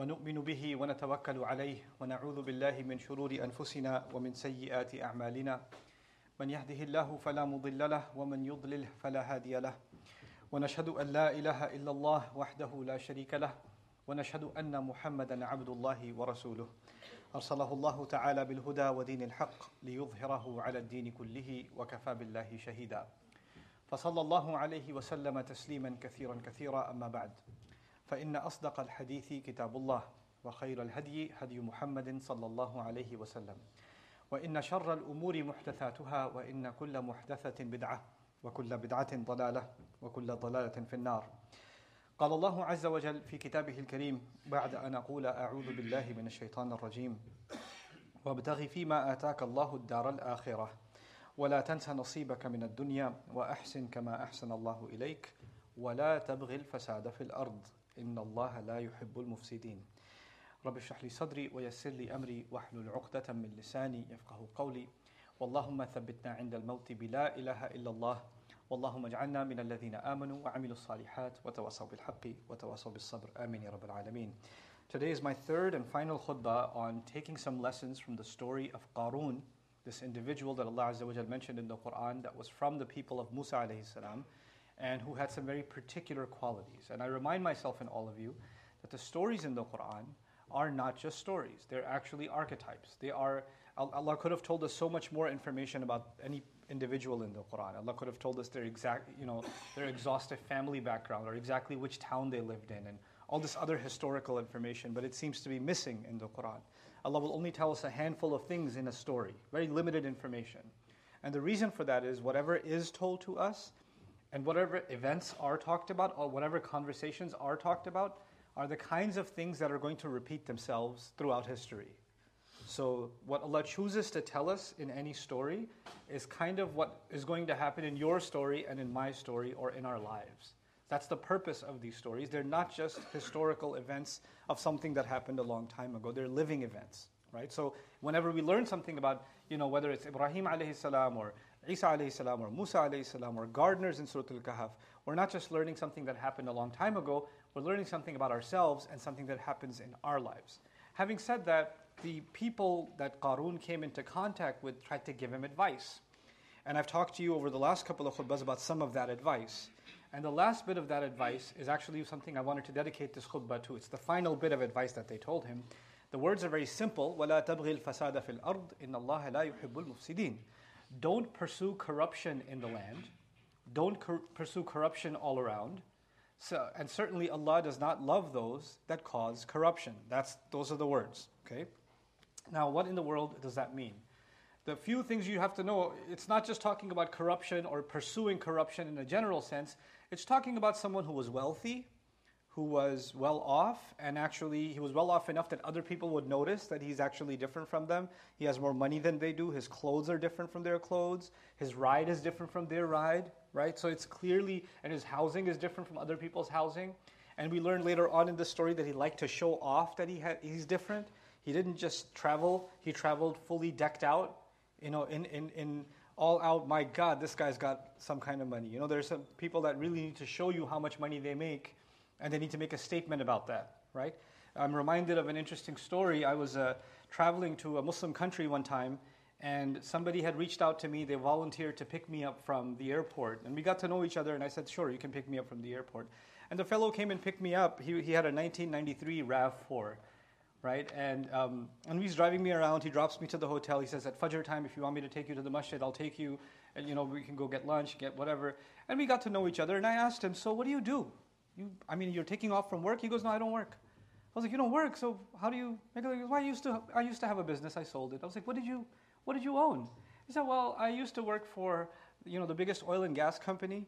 ونؤمن به ونتوكل عليه ونعوذ بالله من شرور أنفسنا ومن سيئات أعمالنا. من يهده الله فلا مضل له ومن يضلل فلا هادي له. ونشهد أن لا إله إلا الله وحده لا شريك له. ونشهد أن محمدا عبد الله ورسوله. أرسله الله تعالى بالهدى ودين الحق ليظهره على الدين كله وكفى بالله شهيدا. فصلى الله عليه وسلم تسليما كثيرا كثيرا. أما بعد. فإن أصدق الحديث كتاب الله وخير الهدي هدي محمد صلى الله عليه وسلم. وإن شر الأمور محدثاتها وإن كل محدثة بدعة وكل بدعة ضلالة وكل ضلالة في النار. قال الله عز وجل في كتابه الكريم بعد أن أقول أعوذ بالله من الشيطان الرجيم وابتغ فيما آتاك الله الدار الآخرة ولا تنس نصيبك من الدنيا وأحسن كما أحسن الله إليك ولا تبغ الفساد في الأرض. ان الله لا يحب المفسدين رب اشرح لي صدري ويسر لي امري واحلل عقدة من لساني يفقه قولي واللهم ثبتنا عند الموت بلا اله الا الله واللهم اجعلنا من الذين امنوا وعملوا الصالحات وتواصوا بالحق وتواصوا بالصبر امين يا رب العالمين Today is my third and final khutbah on taking some lessons from the story of Qarun, this individual that Allah Azza wa Jal mentioned in the Quran that was from the people of Musa alayhi salam and who had some very particular qualities. And I remind myself and all of you that the stories in the Quran are not just stories, they're actually archetypes. They are Allah could have told us so much more information about any individual in the Quran. Allah could have told us their exact, you know, their exhaustive family background or exactly which town they lived in and all this other historical information, but it seems to be missing in the Quran. Allah will only tell us a handful of things in a story, very limited information. And the reason for that is whatever is told to us and whatever events are talked about or whatever conversations are talked about are the kinds of things that are going to repeat themselves throughout history. So, what Allah chooses to tell us in any story is kind of what is going to happen in your story and in my story or in our lives. That's the purpose of these stories. They're not just historical events of something that happened a long time ago, they're living events. Right? So whenever we learn something about, you know, whether it's Ibrahim alayhi salam or Isa alayhi salam or Musa alayhi salam or gardeners in Surah Al-Kahf, we're not just learning something that happened a long time ago, we're learning something about ourselves and something that happens in our lives. Having said that, the people that Qarun came into contact with tried to give him advice. And I've talked to you over the last couple of khutbahs about some of that advice. And the last bit of that advice is actually something I wanted to dedicate this khutbah to. It's the final bit of advice that they told him. The words are very simple. وَلَا تَبْغِي الْفَسَادَ فِي الْأَرْضِ إِنَّ اللَّهَ لَا يُحِبُّ الْمُفْسِدِينَ don't pursue corruption in the land. Don't cor- pursue corruption all around. So, and certainly Allah does not love those that cause corruption. That's, those are the words. Okay? Now, what in the world does that mean? The few things you have to know, it's not just talking about corruption or pursuing corruption in a general sense. It's talking about someone who was wealthy, who was well off, and actually he was well off enough that other people would notice that he's actually different from them. He has more money than they do. His clothes are different from their clothes. His ride is different from their ride, right? So it's clearly, and his housing is different from other people's housing. And we learn later on in the story that he liked to show off that he had, he's different. He didn't just travel, he traveled fully decked out, you know, in, in, in all out, my God, this guy's got some kind of money. You know, there's some people that really need to show you how much money they make and they need to make a statement about that, right? I'm reminded of an interesting story. I was uh, traveling to a Muslim country one time, and somebody had reached out to me. They volunteered to pick me up from the airport, and we got to know each other. And I said, "Sure, you can pick me up from the airport." And the fellow came and picked me up. He, he had a 1993 Rav4, right? And um, and he's driving me around. He drops me to the hotel. He says, "At Fajr time, if you want me to take you to the masjid, I'll take you, and you know we can go get lunch, get whatever." And we got to know each other. And I asked him, "So what do you do?" You, I mean, you're taking off from work? He goes, no, I don't work. I was like, you don't work, so how do you make it? Well, I used to, I used to have a business. I sold it. I was like, what did you, what did you own? He said, well, I used to work for, you know, the biggest oil and gas company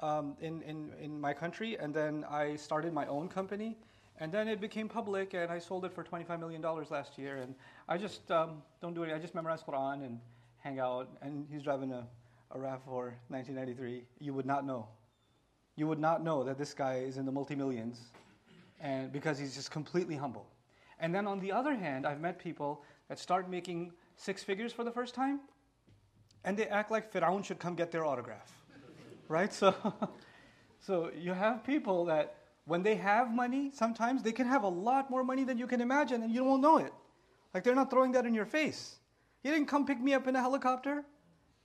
um, in, in, in my country, and then I started my own company, And then it became public, and I sold it for $25 million last year. And I just um, don't do it. I just memorize Quran and hang out. And he's driving a, a RAV4 1993. You would not know. You would not know that this guy is in the multi millions and because he's just completely humble. And then on the other hand, I've met people that start making six figures for the first time, and they act like Firaun should come get their autograph. right? So, so you have people that when they have money, sometimes they can have a lot more money than you can imagine, and you won't know it. Like they're not throwing that in your face. He didn't come pick me up in a helicopter.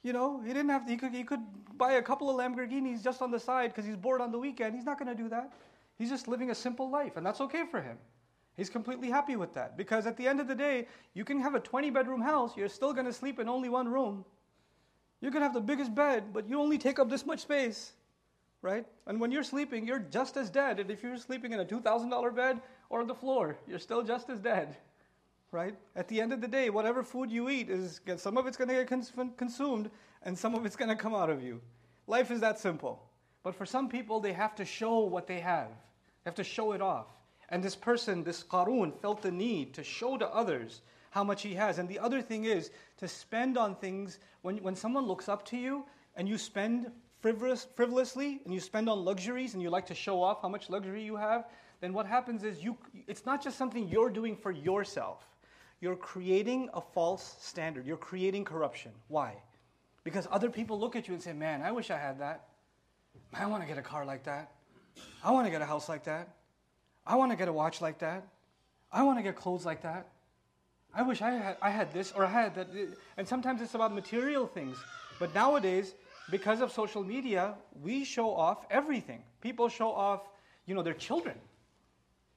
You know, he didn't have to, he could, he could buy a couple of Lamborghinis just on the side because he's bored on the weekend. He's not going to do that. He's just living a simple life, and that's okay for him. He's completely happy with that because at the end of the day, you can have a 20 bedroom house, you're still going to sleep in only one room. You can have the biggest bed, but you only take up this much space, right? And when you're sleeping, you're just as dead. And if you're sleeping in a $2,000 bed or on the floor, you're still just as dead, right? At the end of the day, whatever food you eat is some of it's going to get cons- consumed and some of it's going to come out of you. Life is that simple. But for some people, they have to show what they have. They have to show it off. And this person, this Qarun, felt the need to show to others how much he has. And the other thing is to spend on things when, when someone looks up to you and you spend frivolous, frivolously and you spend on luxuries and you like to show off how much luxury you have, then what happens is you, it's not just something you're doing for yourself. You're creating a false standard. You're creating corruption. Why? Because other people look at you and say, Man, I wish I had that. Man, I want to get a car like that. I want to get a house like that. I want to get a watch like that. I want to get clothes like that. I wish I had, I had this or I had that. And sometimes it's about material things. But nowadays, because of social media, we show off everything. People show off, you know, their children.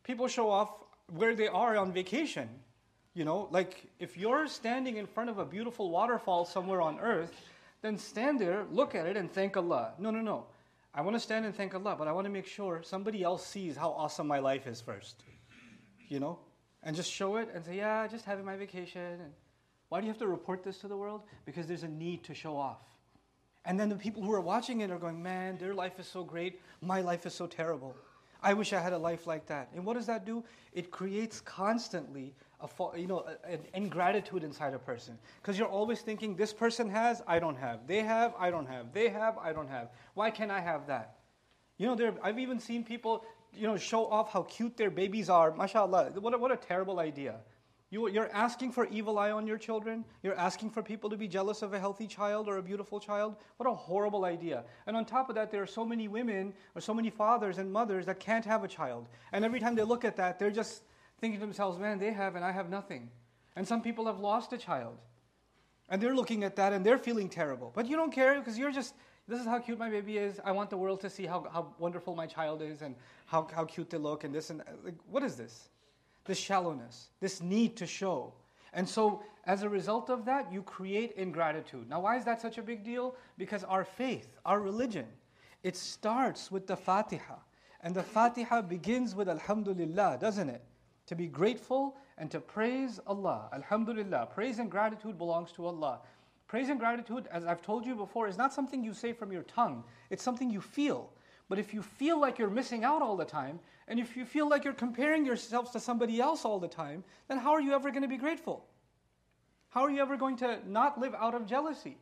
People show off where they are on vacation. You know, like if you're standing in front of a beautiful waterfall somewhere on earth, then stand there, look at it, and thank Allah. No, no, no. I want to stand and thank Allah, but I want to make sure somebody else sees how awesome my life is first. You know? And just show it and say, yeah, just having my vacation. And why do you have to report this to the world? Because there's a need to show off. And then the people who are watching it are going, man, their life is so great. My life is so terrible. I wish I had a life like that. And what does that do? It creates constantly a, you know, an ingratitude inside a person. Because you're always thinking, this person has, I don't have. They have, I don't have. They have, I don't have. Why can't I have that? You know, there, I've even seen people, you know, show off how cute their babies are. MashaAllah. What a, what a terrible idea. You, you're asking for evil eye on your children. You're asking for people to be jealous of a healthy child or a beautiful child. What a horrible idea. And on top of that, there are so many women or so many fathers and mothers that can't have a child. And every time they look at that, they're just thinking to themselves, man, they have and I have nothing. And some people have lost a child. And they're looking at that and they're feeling terrible. But you don't care because you're just, this is how cute my baby is. I want the world to see how, how wonderful my child is and how, how cute they look and this and like, what is this? This shallowness, this need to show. And so, as a result of that, you create ingratitude. Now, why is that such a big deal? Because our faith, our religion, it starts with the Fatiha. And the Fatiha begins with Alhamdulillah, doesn't it? To be grateful and to praise Allah. Alhamdulillah. Praise and gratitude belongs to Allah. Praise and gratitude, as I've told you before, is not something you say from your tongue, it's something you feel. But if you feel like you're missing out all the time, and if you feel like you're comparing yourselves to somebody else all the time, then how are you ever going to be grateful? How are you ever going to not live out of jealousy?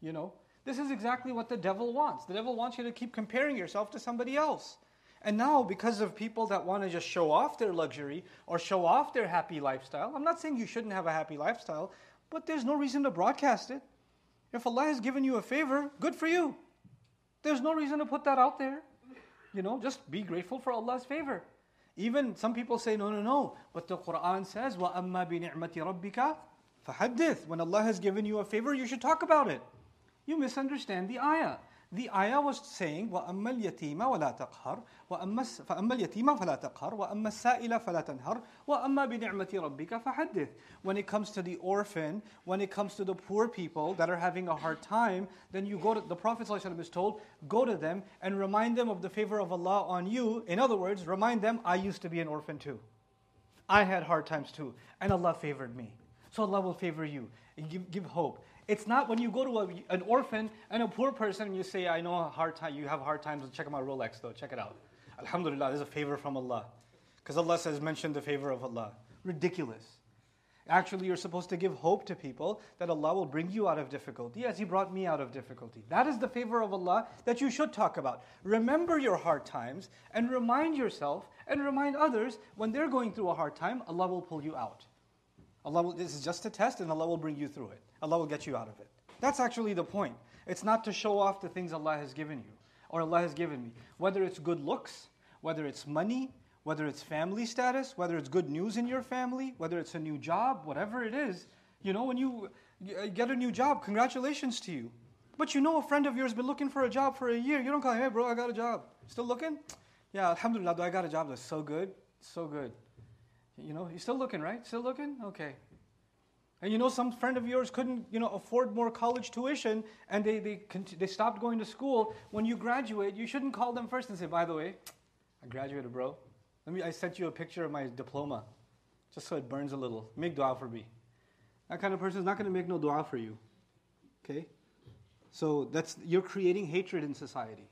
You know, this is exactly what the devil wants. The devil wants you to keep comparing yourself to somebody else. And now, because of people that want to just show off their luxury or show off their happy lifestyle, I'm not saying you shouldn't have a happy lifestyle, but there's no reason to broadcast it. If Allah has given you a favor, good for you. There's no reason to put that out there. You know, just be grateful for Allah's favor. Even some people say, no, no, no. But the Quran says, وَأَمَّا بِنِعْمَةِ رَبِّكَ فَحَدِّث When Allah has given you a favor, you should talk about it. You misunderstand the ayah. The ayah was saying, وَأَمَّا الْيَتِيمَ وَلَا تَقْهَرْ فَأَمَّا الْيَتِيمَ فَلَا تَقْهَرْ وَأَمَّا السَّائِلَ فَلَا تَنْهَرْ وَأَمَّا بِنِعْمَةِ رَبِّكَ فَحَدِّثْ When it comes to the orphan, when it comes to the poor people that are having a hard time, then you go to, the Prophet ﷺ is told, go to them and remind them of the favor of Allah on you. In other words, remind them, I used to be an orphan too. I had hard times too, and Allah favored me. So Allah will favor you. Give, give hope. It's not when you go to a, an orphan and a poor person and you say, I know a hard time, you have hard times, check out my Rolex though, check it out. Alhamdulillah, there's a favor from Allah. Because Allah says, mention the favor of Allah. Ridiculous. Actually, you're supposed to give hope to people that Allah will bring you out of difficulty as He brought me out of difficulty. That is the favor of Allah that you should talk about. Remember your hard times and remind yourself and remind others when they're going through a hard time, Allah will pull you out. Allah will, this is just a test and Allah will bring you through it. Allah will get you out of it. That's actually the point. It's not to show off the things Allah has given you or Allah has given me. Whether it's good looks, whether it's money, whether it's family status, whether it's good news in your family, whether it's a new job, whatever it is, you know, when you get a new job, congratulations to you. But you know a friend of yours been looking for a job for a year. You don't call, him, hey bro, I got a job. Still looking? Yeah, alhamdulillah, I got a job that's so good, so good. You know, you're still looking, right? Still looking? Okay. And you know, some friend of yours couldn't, you know, afford more college tuition, and they, they, they stopped going to school. When you graduate, you shouldn't call them first and say, by the way, I graduated, bro. Let me, I sent you a picture of my diploma, just so it burns a little. Make dua for me. That kind of person is not going to make no dua for you. Okay? So that's, you're creating hatred in society.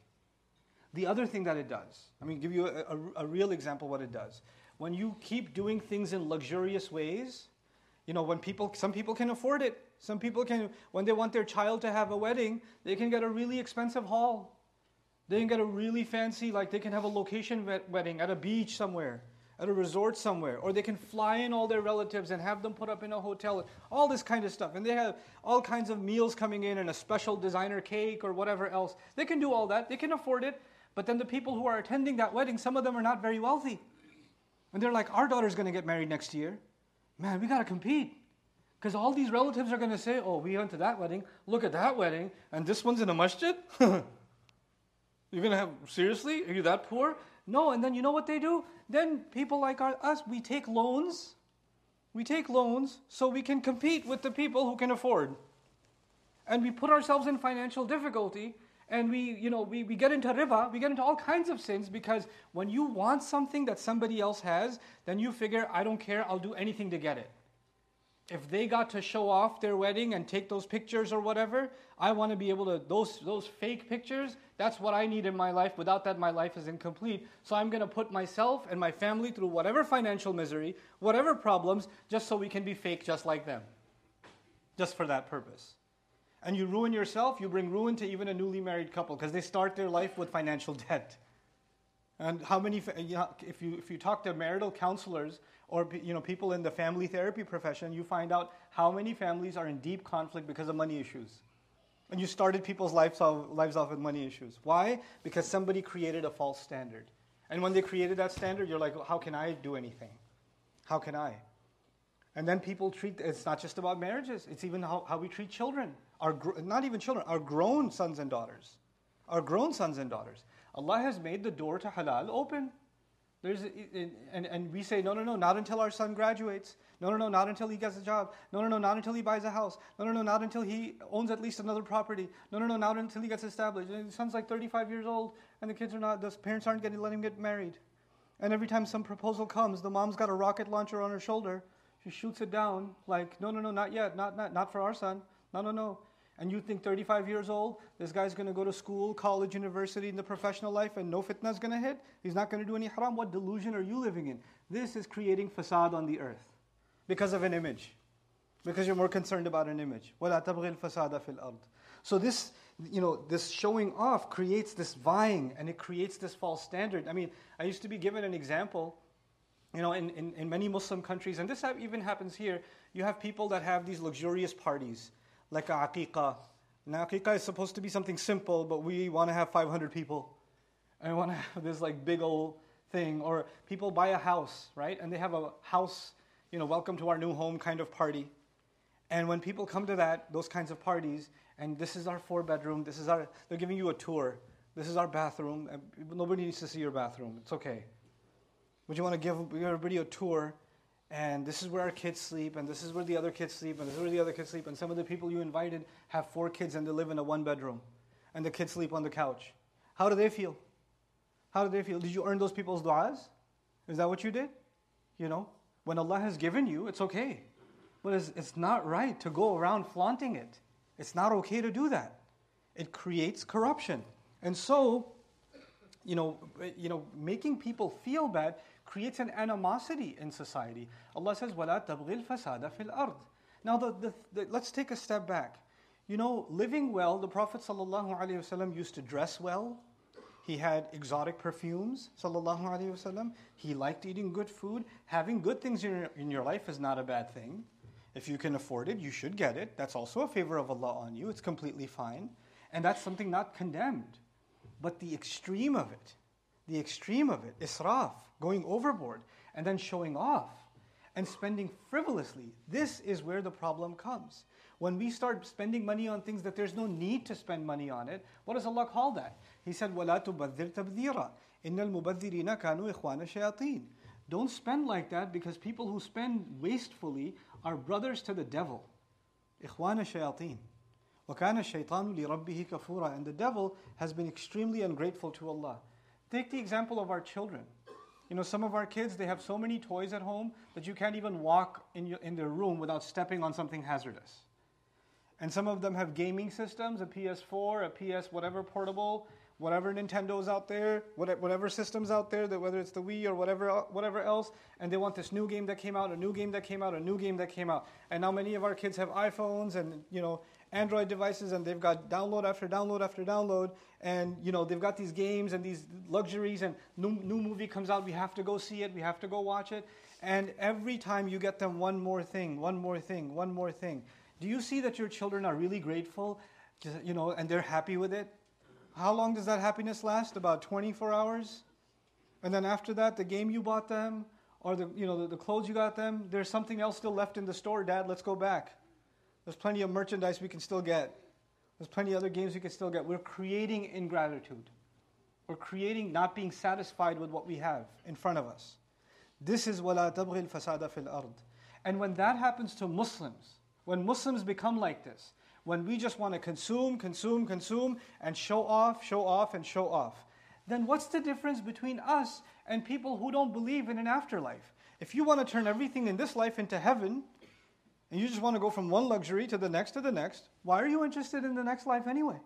The other thing that it does, I mean, give you a, a, a real example what it does. When you keep doing things in luxurious ways, you know, when people, some people can afford it. Some people can, when they want their child to have a wedding, they can get a really expensive hall. They can get a really fancy, like they can have a location wedding at a beach somewhere, at a resort somewhere, or they can fly in all their relatives and have them put up in a hotel, all this kind of stuff. And they have all kinds of meals coming in and a special designer cake or whatever else. They can do all that, they can afford it. But then the people who are attending that wedding, some of them are not very wealthy. And they're like, our daughter's going to get married next year. Man, we got to compete. Because all these relatives are going to say, oh, we went to that wedding, look at that wedding, and this one's in a masjid? You're going to have, seriously? Are you that poor? No, and then you know what they do? Then people like our, us, we take loans. We take loans so we can compete with the people who can afford. And we put ourselves in financial difficulty and we, you know, we, we get into riba, we get into all kinds of sins because when you want something that somebody else has, then you figure, I don't care, I'll do anything to get it if they got to show off their wedding and take those pictures or whatever, I want to be able to those those fake pictures, that's what I need in my life. Without that my life is incomplete. So I'm going to put myself and my family through whatever financial misery, whatever problems just so we can be fake just like them. Just for that purpose. And you ruin yourself, you bring ruin to even a newly married couple because they start their life with financial debt. And how many, if you, if you talk to marital counselors or you know, people in the family therapy profession, you find out how many families are in deep conflict because of money issues. And you started people's lives off, lives off with money issues. Why? Because somebody created a false standard. And when they created that standard, you're like, well, how can I do anything? How can I? And then people treat, it's not just about marriages, it's even how, how we treat children. Our, not even children, our grown sons and daughters. Our grown sons and daughters. Allah has made the door to halal open. There's, and, and we say, no, no, no, not until our son graduates. No, no, no, not until he gets a job. No, no, no, not until he buys a house. No, no, no, not until he owns at least another property. No, no, no, not until he gets established. And the son's like 35 years old, and the kids are not, the parents aren't getting, letting him get married. And every time some proposal comes, the mom's got a rocket launcher on her shoulder. She shoots it down, like, no, no, no, not yet, not, not, not for our son. No, no, no and you think 35 years old, this guy's going to go to school, college, university, in the professional life, and no fitna is going to hit? He's not going to do any haram? What delusion are you living in? This is creating fasad on the earth because of an image, because you're more concerned about an image. So this, you know, this showing off creates this vying and it creates this false standard. I mean, I used to be given an example you know, in, in, in, many Muslim countries, and this even happens here, you have people that have these luxurious parties like a aqiqah. Now, aqiqah is supposed to be something simple, but we want to have 500 people. And we want to have this like big old thing. Or people buy a house, right? And they have a house, you know, welcome to our new home kind of party. And when people come to that, those kinds of parties, and this is our four bedroom, this is our, they're giving you a tour. This is our bathroom. Nobody needs to see your bathroom. It's okay. But you want to give everybody a tour and this is where our kids sleep, and this is where the other kids sleep, and this is where the other kids sleep. And some of the people you invited have four kids and they live in a one bedroom, and the kids sleep on the couch. How do they feel? How do they feel? Did you earn those people's du'as? Is that what you did? You know, when Allah has given you, it's okay. But it's, it's not right to go around flaunting it. It's not okay to do that. It creates corruption. And so, you know, you know, making people feel bad creates an animosity in society. Allah says, وَلَا تَبْغِي الْفَسَادَ فِي الْأَرْضِ Now, the, the, the, let's take a step back. You know, living well, the Prophet ﷺ used to dress well. He had exotic perfumes, sallallahu alaihi wasallam. He liked eating good food. Having good things in your, in your life is not a bad thing. If you can afford it, you should get it. That's also a favor of Allah on you. It's completely fine. And that's something not condemned. But the extreme of it, the extreme of it, israf, going overboard, and then showing off and spending frivolously, this is where the problem comes. When we start spending money on things that there's no need to spend money on it, what does Allah call that? He said, وَلَا تُبَذِّرْ تَبْذِيرًا إِنَّ الْمُبَذِّرِينَ كَانُوا إِخْوَانَ الشَّيَاطِينَ Don't spend like that because people who spend wastefully are brothers to the devil. إِخْوَانَ الشَّيَاطِينَ وَكَانَ الشَّيْطَانُ لِرَبِّهِ كَفُورًا And the devil has been extremely ungrateful to Allah. Take the example of our children. You know, some of our kids, they have so many toys at home that you can't even walk in, your, in their room without stepping on something hazardous. And some of them have gaming systems, a PS4, a PS whatever portable, whatever Nintendo's out there, whatever systems out there, that whether it's the Wii or whatever, whatever else, and they want this new game that came out, a new game that came out, a new game that came out. And now many of our kids have iPhones and you know Android devices, and they've got download after download after download, and you know they've got these games and these luxuries, and new new movie comes out, we have to go see it, we have to go watch it, and every time you get them one more thing, one more thing, one more thing. Do you see that your children are really grateful, you know, and they're happy with it? How long does that happiness last? About 24 hours? And then after that, the game you bought them, or the, you know, the, the clothes you got them, there's something else still left in the store, Dad, let's go back. There's plenty of merchandise we can still get. There's plenty of other games we can still get. We're creating ingratitude. We're creating not being satisfied with what we have in front of us. This is wala tabghil fasada fil ard. And when that happens to Muslims, when Muslims become like this, when we just want to consume, consume, consume, and show off, show off, and show off, then what's the difference between us and people who don't believe in an afterlife? If you want to turn everything in this life into heaven, and you just want to go from one luxury to the next to the next, why are you interested in the next life anyway?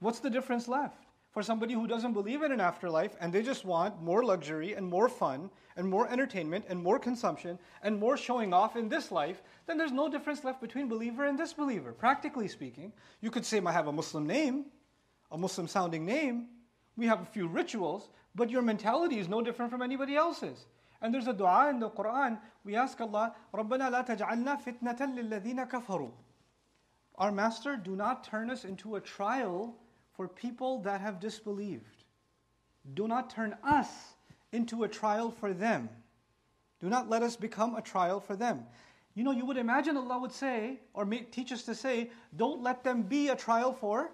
What's the difference left? For somebody who doesn't believe in an afterlife and they just want more luxury and more fun and more entertainment and more consumption and more showing off in this life, then there's no difference left between believer and disbeliever. Practically speaking, you could say, I have a Muslim name, a Muslim sounding name, we have a few rituals, but your mentality is no different from anybody else's. And there's a dua in the Quran, we ask Allah, رَبَّنَا لَا تَجْعَلْنَا فِتْنَةً لِلَّذِينَ كَفَرُوا Our Master, do not turn us into a trial for people that have disbelieved. Do not turn us into a trial for them. Do not let us become a trial for them. You know, you would imagine Allah would say, or make, teach us to say, don't let them be a trial for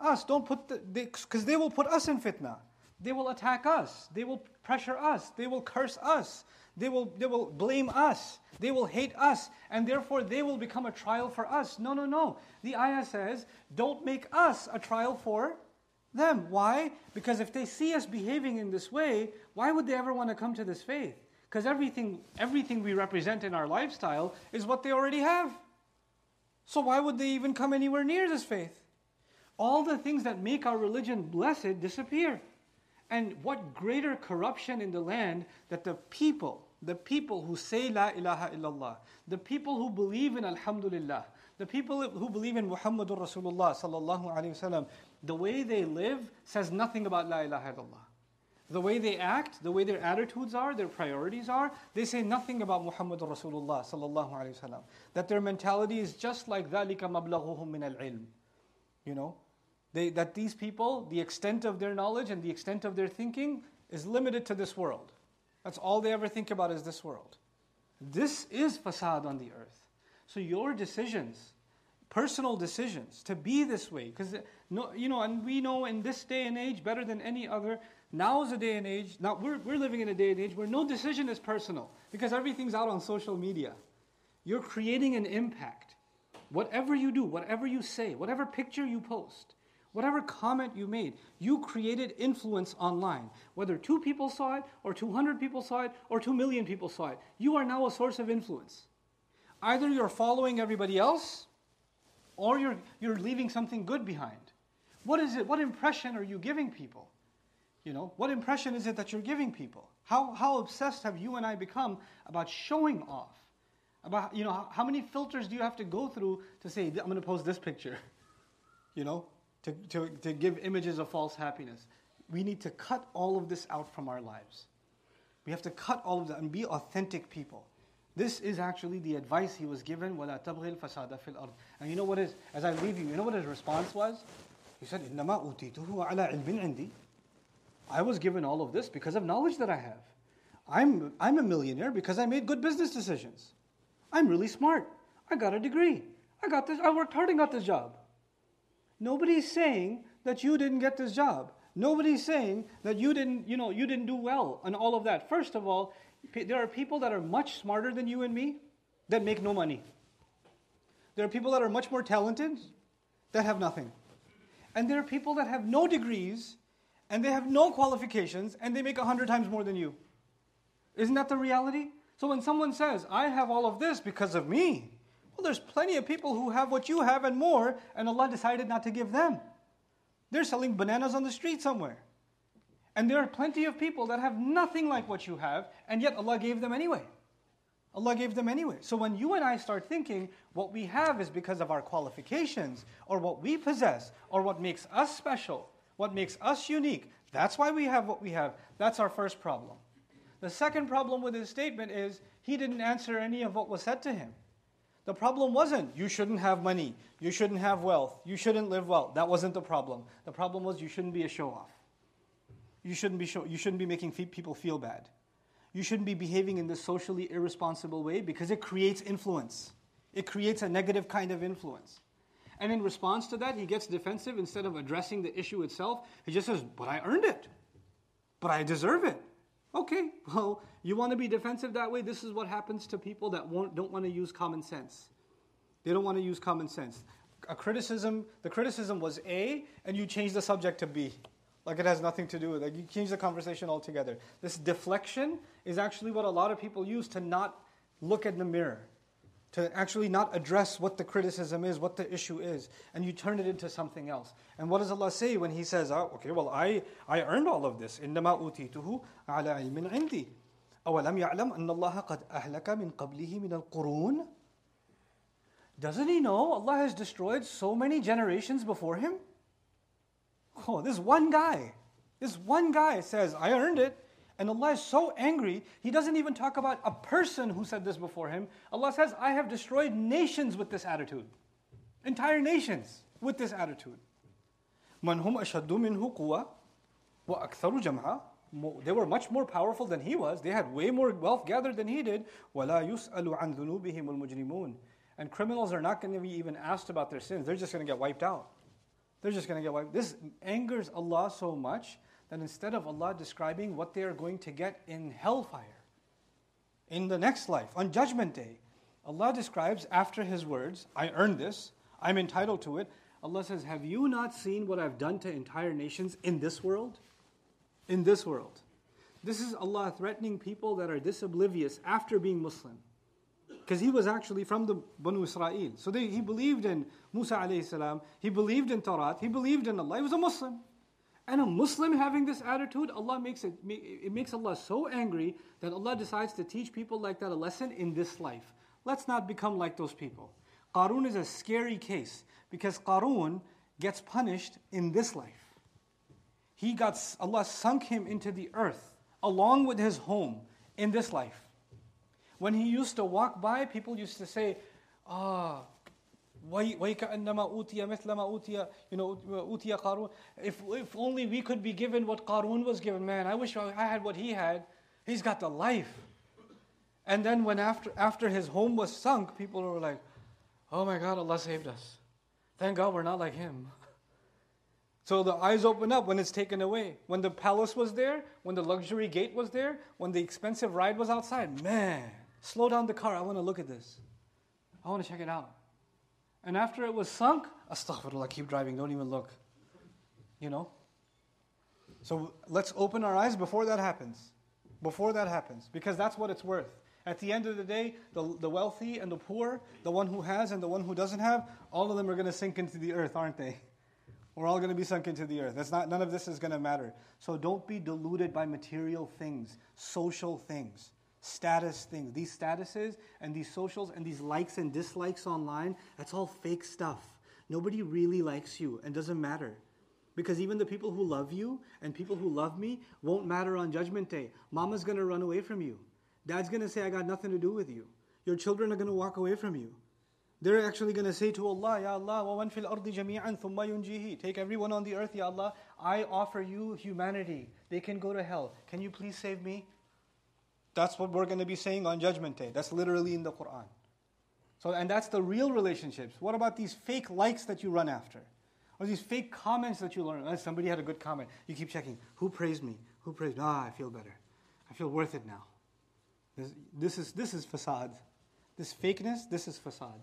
us. Don't put the, because they, they will put us in fitna. They will attack us. They will pressure us. They will curse us. They will, they will blame us. They will hate us. And therefore, they will become a trial for us. No, no, no. The ayah says, don't make us a trial for them. Why? Because if they see us behaving in this way, why would they ever want to come to this faith? Because everything, everything we represent in our lifestyle is what they already have. So why would they even come anywhere near this faith? All the things that make our religion blessed disappear. And what greater corruption in the land that the people, the people who say La ilaha illallah, the people who believe in Alhamdulillah, the people who believe in Muhammadur Rasulullah sallallahu alaihi wasallam, the way they live says nothing about La ilaha illallah. The way they act, the way their attitudes are, their priorities are, they say nothing about Muhammadur Rasulullah sallallahu alaihi wasallam. That their mentality is just like ذَلِكَ مَبْلَغُهُم مِنَ الْعِلْمِ You know, they, that these people, the extent of their knowledge and the extent of their thinking is limited to this world. That's all they ever think about is this world. This is fasad on the earth. So your decisions, personal decisions, to be this way, because no, you know, and we know in this day and age better than any other. Now is a day and age. Now we're we're living in a day and age where no decision is personal because everything's out on social media. You're creating an impact. Whatever you do, whatever you say, whatever picture you post, Whatever comment you made, you created influence online. Whether two people saw it, or 200 people saw it, or 2 million people saw it, you are now a source of influence. Either you're following everybody else, or you're, you're leaving something good behind. What is it? What impression are you giving people? You know, what impression is it that you're giving people? How, how obsessed have you and I become about showing off? About, you know, how, many filters do you have to go through to say, I'm going to post this picture? You know, to, to, to give images of false happiness. We need to cut all of this out from our lives. We have to cut all of that and be authentic people. This is actually the advice he was given, وَلَا تَبْغِ الْفَسَادَ فِي الْأَرْضِ And you know what is, as I leave you, you know what his response was? He said, إِنَّمَا أُوتِيتُهُ عَلَى عِلْمٍ عِنْدِي I was given all of this because of knowledge that I have. I'm, I'm a millionaire because I made good business decisions. I'm really smart. I got a degree. I got this, I worked hard and got this job. Nobody's saying that you didn't get this job. Nobody's saying that you didn't, you know, you didn't do well and all of that. First of all, there are people that are much smarter than you and me that make no money. There are people that are much more talented that have nothing. And there are people that have no degrees and they have no qualifications and they make a hundred times more than you. Isn't that the reality? So when someone says, I have all of this because of me, well, there's plenty of people who have what you have and more, and Allah decided not to give them. They're selling bananas on the street somewhere. And there are plenty of people that have nothing like what you have, and yet Allah gave them anyway. Allah gave them anyway. So when you and I start thinking what we have is because of our qualifications, or what we possess, or what makes us special, what makes us unique, that's why we have what we have. That's our first problem. The second problem with his statement is he didn't answer any of what was said to him. The problem wasn't you shouldn't have money, you shouldn't have wealth, you shouldn't live well. That wasn't the problem. The problem was you shouldn't be a show off. You shouldn't be, show, you shouldn't be making people feel bad. You shouldn't be behaving in this socially irresponsible way because it creates influence. It creates a negative kind of influence. And in response to that, he gets defensive instead of addressing the issue itself. He just says, But I earned it. But I deserve it. Okay, well, you want to be defensive that way? This is what happens to people that don't want to use common sense. They don't want to use common sense. A criticism, the criticism was A, and you change the subject to B. Like it has nothing to do with it. Like you change the conversation altogether. This deflection is actually what a lot of people use to not look at the mirror to actually not address what the criticism is, what the issue is, and you turn it into something else. And what does Allah say when He says, oh, okay, well, I, I earned all of this. إِنَّمَا أُوتِيتُهُ عَلَى عِلْمٍ عِنْدِي أَوَلَمْ يَعْلَمْ أَنَّ اللَّهَ قَدْ أَهْلَكَ مِنْ قَبْلِهِ مِنَ الْقُرُونِ Doesn't He know Allah has destroyed so many generations before Him? Oh, this one guy, this one guy says, I earned it. And Allah is so angry, He doesn't even talk about a person who said this before Him. Allah says, I have destroyed nations with this attitude. Entire nations with this attitude. من هم أشد منه قوة وأكثر جمعا they were much more powerful than he was. They had way more wealth gathered than he did. وَلَا يُسْأَلُ عَنْ ذُنُوبِهِمُ الْمُجْرِمُونَ And criminals are not going to be even asked about their sins. They're just going to get wiped out. They're just going to get wiped. This angers Allah so much that instead of Allah describing what they are going to get in hellfire, in the next life, on Judgment Day, Allah describes after His words, I earned this, I'm entitled to it. Allah says, Have you not seen what I've done to entire nations in this world? In this world. This is Allah threatening people that are disoblivious after being Muslim. Because he was actually from the Banu Israel. So they, he believed in Musa alayhi salam, he believed in Torah, he believed in Allah, he was a Muslim. And a Muslim having this attitude, Allah makes it, it makes Allah so angry that Allah decides to teach people like that a lesson in this life. Let's not become like those people. Qarun is a scary case because Qarun gets punished in this life. He got, Allah sunk him into the earth along with his home in this life. When he used to walk by, people used to say, Ah, وَيْكَأَنَّمَا أُوتِيَ مِثْلَ مَا أُوتِيَ you know, أُوتِيَ قَارُونَ if, if only we could be given what Qarun was given. Man, I wish I had what he had. He's got the life. And then when after, after his home was sunk, people were like, oh my God, Allah saved us. Thank God we're not like him. So the eyes open up when it's taken away. When the palace was there, when the luxury gate was there, when the expensive ride was outside, man, slow down the car. I want to look at this. I want to check it out. And after it was sunk, astaghfirullah, keep driving, don't even look. You know? So let's open our eyes before that happens. Before that happens. Because that's what it's worth. At the end of the day, the, the wealthy and the poor, the one who has and the one who doesn't have, all of them are going to sink into the earth, aren't they? We're all going to be sunk into the earth. That's not, none of this is going to matter. So don't be deluded by material things, social things, status things. These statuses and these socials and these likes and dislikes online, that's all fake stuff. Nobody really likes you and doesn't matter. Because even the people who love you and people who love me won't matter on judgment day. Mama's gonna run away from you. Dad's gonna say, I got nothing to do with you. Your children are gonna walk away from you. They're actually gonna say to Allah, Ya Allah, wa fil ardi jami'an thumma yunjihi. Take everyone on the earth, Ya Allah. I offer you humanity. They can go to hell. Can you please save me? That's what we're going to be saying on Judgment Day. That's literally in the Quran. So, and that's the real relationships. What about these fake likes that you run after? Or these fake comments that you learn? Oh, somebody had a good comment. You keep checking. Who praised me? Who praised me? Ah, I feel better. I feel worth it now. This, this, is, this is facade. This fakeness, this is facade.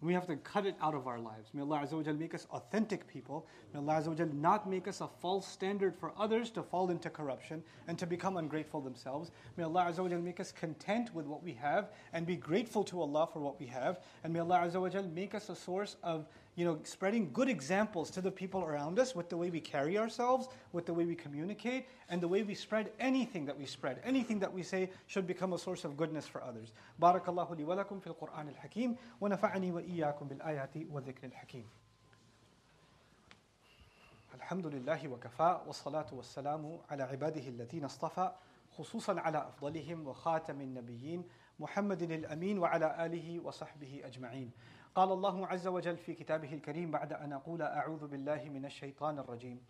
We have to cut it out of our lives. May Allah Azza make us authentic people. May Allah Azza not make us a false standard for others to fall into corruption and to become ungrateful themselves. May Allah Azza make us content with what we have and be grateful to Allah for what we have. And may Allah Azza make us a source of you know, spreading good examples to the people around us with the way we carry ourselves, with the way we communicate, and the way we spread anything that we spread. Anything that we say should become a source of goodness for others. Barakallahu li wa lakum fil Qur'an al-Hakim wa nafa'ani wa iyyakum bil ayati wa dhikr al-Hakim. الحمد لله وكفى والصلاة والسلام على عباده الذين اصطفى خصوصا على أفضلهم وخاتم النبيين محمد الأمين وعلى آله وصحبه أجمعين قال الله عز وجل في كتابه الكريم بعد أن أقول أعوذ بالله من الشيطان الرجيم.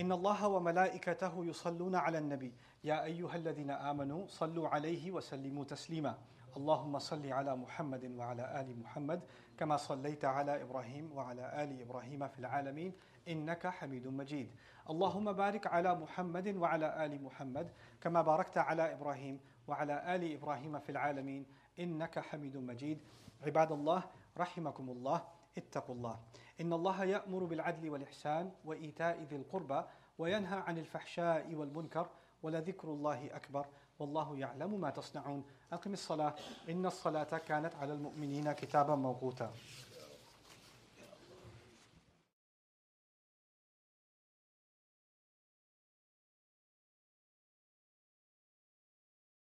إن الله وملائكته يصلون على النبي. يا أيها الذين آمنوا صلوا عليه وسلموا تسليما. اللهم صل على محمد وعلى آل محمد كما صليت على إبراهيم وعلى آل إبراهيم في العالمين إنك حميد مجيد. اللهم بارك على محمد وعلى آل محمد كما باركت على إبراهيم وعلى آل إبراهيم في العالمين إنك حميد مجيد. عباد الله رحمكم الله اتقوا الله. إن الله يأمر بالعدل والإحسان وإيتاء ذي القربى وينهى عن الفحشاء والمنكر ولذكر الله أكبر والله يعلم ما تصنعون. أقم الصلاة إن الصلاة كانت على المؤمنين كتابا موقوتا.